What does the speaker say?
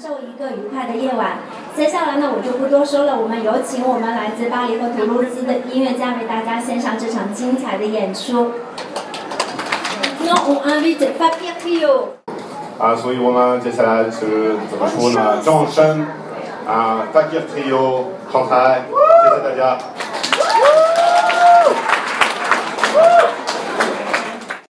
受一个愉快的夜晚。接下来呢，我就不多说了，我们有请我们来自巴黎和图卢兹的音乐家为大家献上这场精彩的演出。啊，所以我们接下来是怎么说呢？掌声啊，Papier Trio 上台，谢谢大家。